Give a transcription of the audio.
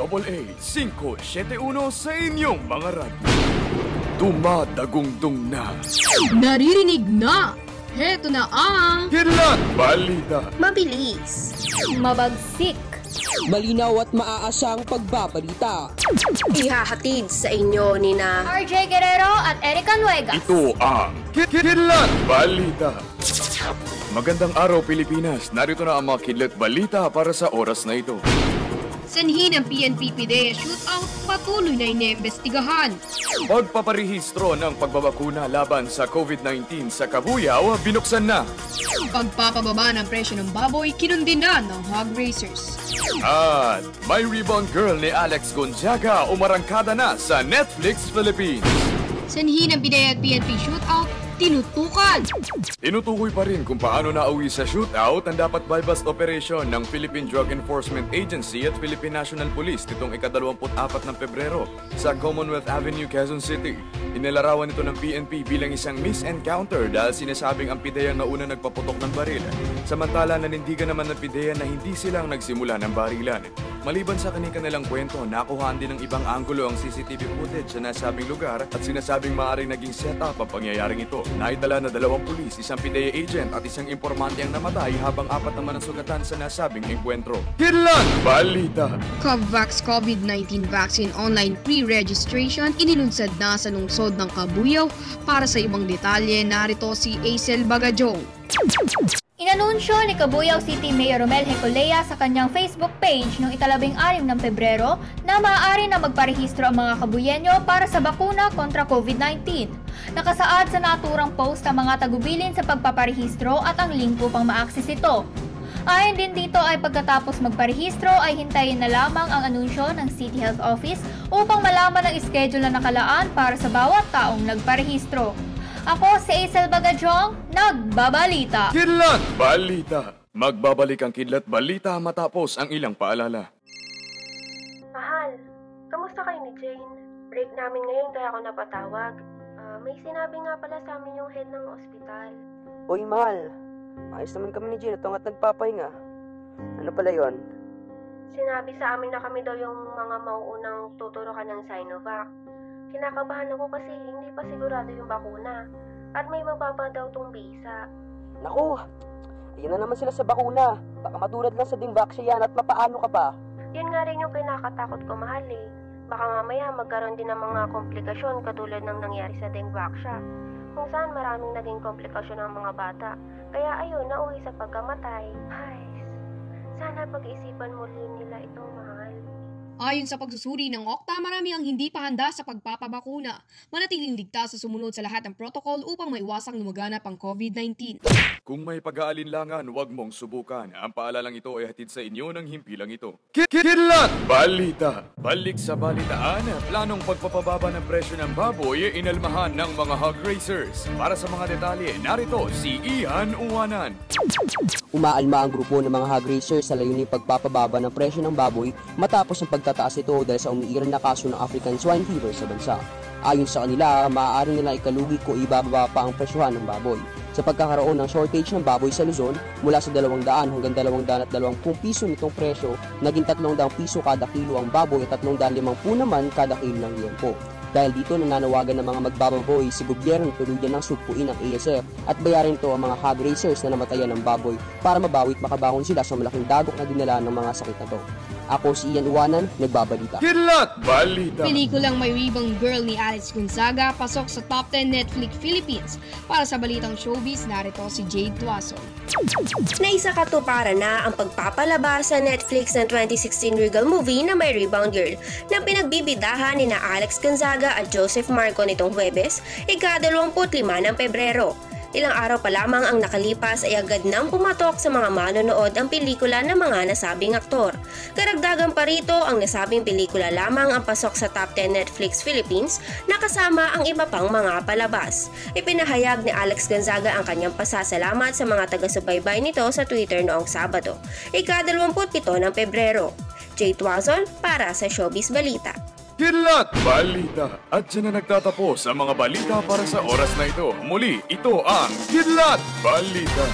571 sa inyong mga radyo. Dumadagungdong na. Naririnig na! Heto na ang Kidlat Balita. Mabilis. Mabagsik. Malinaw at maaasang pagbabalita. Ihahatid sa inyo ni na RJ Guerrero at Erica Nuegas. Ito ang Kid- Kidlat Balita. Magandang araw Pilipinas. Narito na ang mga Kidlat Balita para sa oras na ito. Sanhi ng PNP PDEA shootout patuloy na inimbestigahan. Pagpaparehistro ng pagbabakuna laban sa COVID-19 sa Kabuyaw binuksan na. Pagpapababa ng presyo ng baboy kinundin na ng hog racers. At may rebound girl ni Alex Gonzaga umarangkada na sa Netflix Philippines. Sanhi ng PDEA at PNP shootout tinutukan. Tinutukoy pa rin kung paano nauwi sa shootout ang dapat bypass operation ng Philippine Drug Enforcement Agency at Philippine National Police nitong ika-24 ng Pebrero sa Commonwealth Avenue, Quezon City. Inilarawan ito ng PNP bilang isang misencounter dahil sinasabing ang PIDEA na una nagpaputok ng baril. Samantala nanindigan naman ng PIDEA na hindi silang nagsimula ng barilan. Maliban sa kanilang kwento, nakuhaan din ng ibang anggulo ang CCTV footage sa nasabing lugar at sinasabing maaaring naging setup ang pangyayaring ito. Naitala na dalawang pulis, isang PIDEA agent at isang impormante ang namatay habang apat naman ang sugatan sa nasabing enkwentro. Kidlat Balita! Covvax COVID-19 vaccine online pre-registration inilunsad na sa lungsod ng Kabuyaw. Para sa ibang detalye, narito si Acel Bagajong. Inanunsyo ni Cabuyao City Mayor Romel Hecolea sa kanyang Facebook page noong ikalabing anim ng Pebrero na maaari na magparehistro ang mga kabuyenyo para sa bakuna kontra COVID-19. Nakasaad sa naturang post ang mga tagubilin sa pagpaparehistro at ang link upang ma-access ito. Ayon din dito ay pagkatapos magparehistro ay hintayin na lamang ang anunsyo ng City Health Office upang malaman ang schedule na nakalaan para sa bawat taong nagparehistro. Ako si Aisel Bagajong, nagbabalita. Kidlat Balita! Magbabalik ang Kidlat Balita matapos ang ilang paalala. Mahal, kamusta kayo ni Jane? Break namin ngayon kaya ako napatawag. Ah, may sinabi nga pala sa amin yung head ng ospital. Uy, mahal. Ayos naman kami ni Gino at nagpapahinga. Ano pala yon? Sinabi sa amin na kami daw yung mga mauunang tuturukan ng Sinovac. Kinakabahan ako kasi hindi pa sigurado yung bakuna. At may mababa daw tong bisa. Naku, ayun na naman sila sa bakuna. Baka matulad lang sa Dingvaxia yan at mapaano ka pa. Yun nga rin yung kinakatakot ko mahal eh. Baka mamaya magkaroon din ng mga komplikasyon katulad ng nangyari sa Dengvaxia. Kung saan maraming naging komplikasyon ng mga bata. Kaya ayun, nauwi sa pagkamatay. Ay, sana pag-isipan muli nila ito, mahal. Ayon sa pagsusuri ng Okta, marami ang hindi pa handa sa pagpapabakuna. Manatiling ligtas sa sumunod sa lahat ng protocol upang maiwasang lumaganap ang COVID-19. Kung may pag-aalinlangan, huwag mong subukan. Ang paalalang ito ay hatid sa inyo ng himpilang ito. Kidlat Balita! Balik sa balitaan, planong pagpapababa ng presyo ng baboy inalmahan ng mga hog racers. Para sa mga detalye, narito si Ian Uwanan. Umaalma ang grupo ng mga hog racers sa layuning pagpapababa ng presyo ng baboy matapos ang pagtataas ito dahil sa umiiral na kaso ng African swine fever sa bansa. Ayon sa kanila, maaari nila ikalugi ko ibababa pa ang presyohan ng baboy. Sa pagkakaroon ng shortage ng baboy sa Luzon, mula sa 200 hanggang 220 piso nitong presyo, naging 300 piso kada kilo ang baboy at 350 naman kada kilo ng liempo. Dahil dito nananawagan ng mga magbababoy si gobyerno tuluyan ng supuin ng ASF at bayarin ito ang mga hog racers na namatayan ng baboy para mabawit makabangon sila sa malaking dagok na dinala ng mga sakit na to. Ako si Ian Uwanan, nagbabalita. Kidlat Balita! Pelikulang may rebound girl ni Alex Gonzaga pasok sa top 10 Netflix Philippines. Para sa balitang showbiz, narito si Jade Tuason. Naisa katuparan na ang pagpapalabas sa Netflix ng 2016 Regal movie na may Rebound Girl na pinagbibidahan ni na Alex Gonzaga at Joseph Marco nitong Huwebes, ika-25 ng Pebrero. Ilang araw pa lamang ang nakalipas ay agad nang pumatok sa mga manonood ang pelikula ng mga nasabing aktor. Karagdagan pa rito ang nasabing pelikula lamang ang pasok sa top 10 Netflix Philippines na kasama ang iba pang mga palabas. Ipinahayag ni Alex Gonzaga ang kanyang pasasalamat sa mga taga-subaybay nito sa Twitter noong Sabado, ika-27 ng Pebrero. Jay Tuazon para sa Showbiz Balita. Kidlat Balita! At dyan na nagtatapos ang mga balita para sa oras na ito. Muli, ito ang Kidlat Balita!